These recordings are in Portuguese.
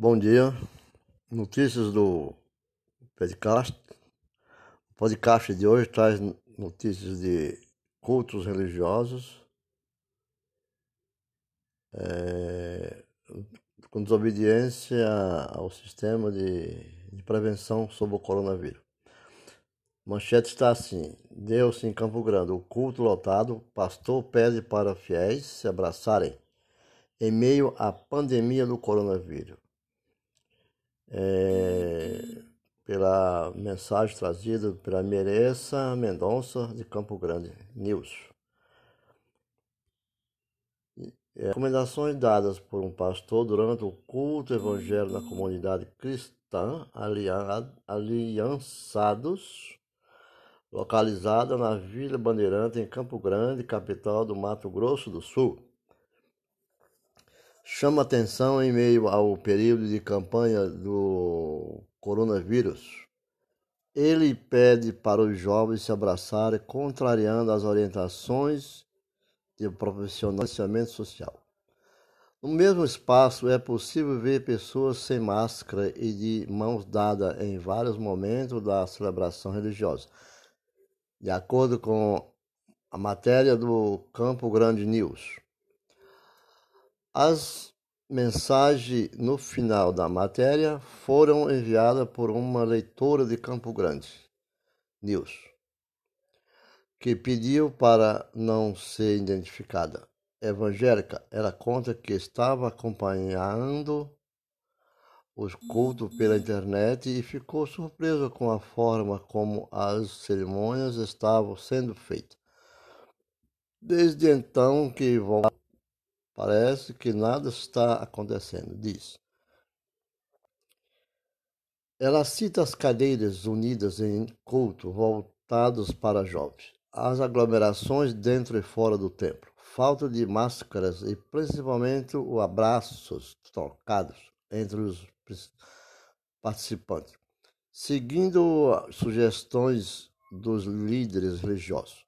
Bom dia. Notícias do podcast. O podcast de hoje traz notícias de cultos religiosos, é, com desobediência ao sistema de, de prevenção sobre o coronavírus. Manchete está assim: Deus em Campo Grande, o culto lotado, pastor pede para fiéis se abraçarem em meio à pandemia do coronavírus. É, pela mensagem trazida pela Mereça Mendonça de Campo Grande News. É, recomendações dadas por um pastor durante o culto evangélico na comunidade cristã Aliançados localizada na Vila Bandeirante, em Campo Grande, capital do Mato Grosso do Sul. Chama atenção em meio ao período de campanha do coronavírus. Ele pede para os jovens se abraçarem, contrariando as orientações de profissionalizamento social. No mesmo espaço é possível ver pessoas sem máscara e de mãos dadas em vários momentos da celebração religiosa de acordo com a matéria do Campo Grande News. As mensagens no final da matéria foram enviadas por uma leitora de Campo Grande News, que pediu para não ser identificada. Evangélica, ela conta que estava acompanhando os cultos pela internet e ficou surpreso com a forma como as cerimônias estavam sendo feitas. Desde então que volta, parece que nada está acontecendo, diz. Ela cita as cadeiras unidas em culto voltados para jovens, as aglomerações dentro e fora do templo, falta de máscaras e principalmente os abraços trocados entre os participantes, seguindo sugestões dos líderes religiosos.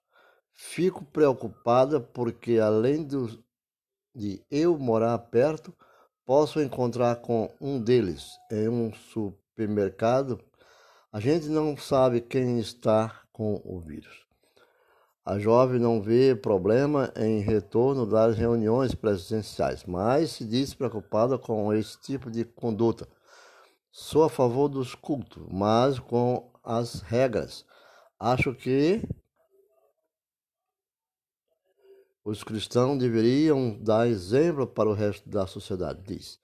Fico preocupada porque, além do, de eu morar perto, posso encontrar com um deles em um supermercado. A gente não sabe quem está com o vírus. A jovem não vê problema em retorno das reuniões presenciais, mas se diz preocupada com esse tipo de conduta Sou a favor dos cultos, mas com as regras. Acho que os cristãos deveriam dar exemplo para o resto da sociedade, diz.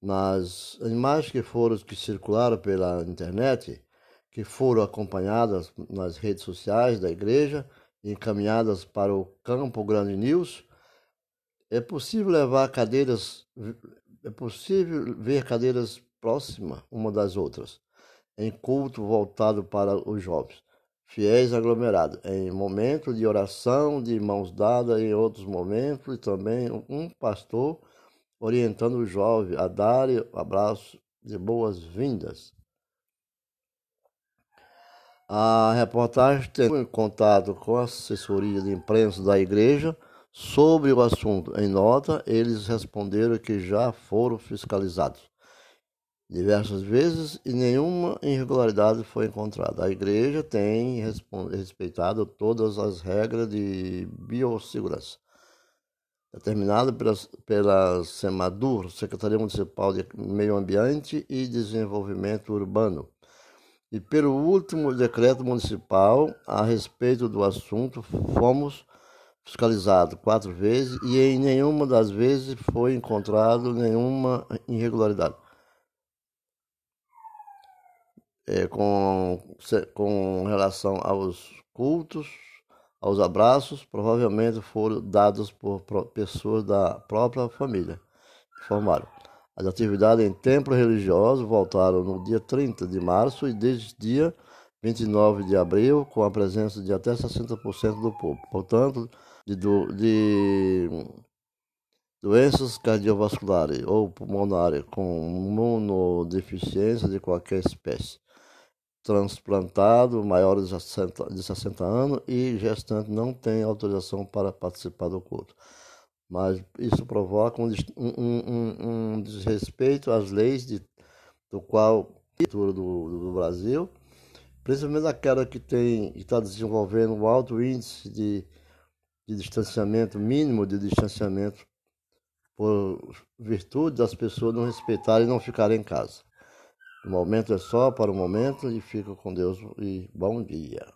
Nas imagens que foram que circularam pela internet, que foram acompanhadas nas redes sociais da igreja e encaminhadas para o Campo Grande News, é possível levar cadeiras, é possível ver cadeiras próxima uma das outras, em culto voltado para os jovens, fiéis aglomerados, em momento de oração, de mãos dadas, em outros momentos, e também um pastor orientando o jovem a dar abraço de boas-vindas. A reportagem tem contato com a assessoria de imprensa da igreja sobre o assunto. Em nota, eles responderam que já foram fiscalizados diversas vezes e nenhuma irregularidade foi encontrada. A igreja tem respeitado todas as regras de biossegurança determinadas pela, pela SEMADUR, Secretaria Municipal de Meio Ambiente e Desenvolvimento Urbano, e pelo último decreto municipal a respeito do assunto, fomos fiscalizados quatro vezes e em nenhuma das vezes foi encontrado nenhuma irregularidade é, com, com relação aos cultos, aos abraços, provavelmente foram dados por pessoas da própria família. Informaram. As atividades em templos religiosos voltaram no dia 30 de março e desde dia 29 de abril, com a presença de até 60% do povo. Portanto, de, de doenças cardiovasculares ou pulmonares com imunodeficiência de qualquer espécie transplantado, maiores de 60, de 60 anos e gestante não tem autorização para participar do culto. mas isso provoca um, um, um desrespeito às leis de, do qual do, do Brasil, principalmente aquela que tem está desenvolvendo um alto índice de, de distanciamento mínimo de distanciamento por virtude das pessoas não respeitarem e não ficarem em casa. O momento é só para o momento e fica com Deus e bom dia.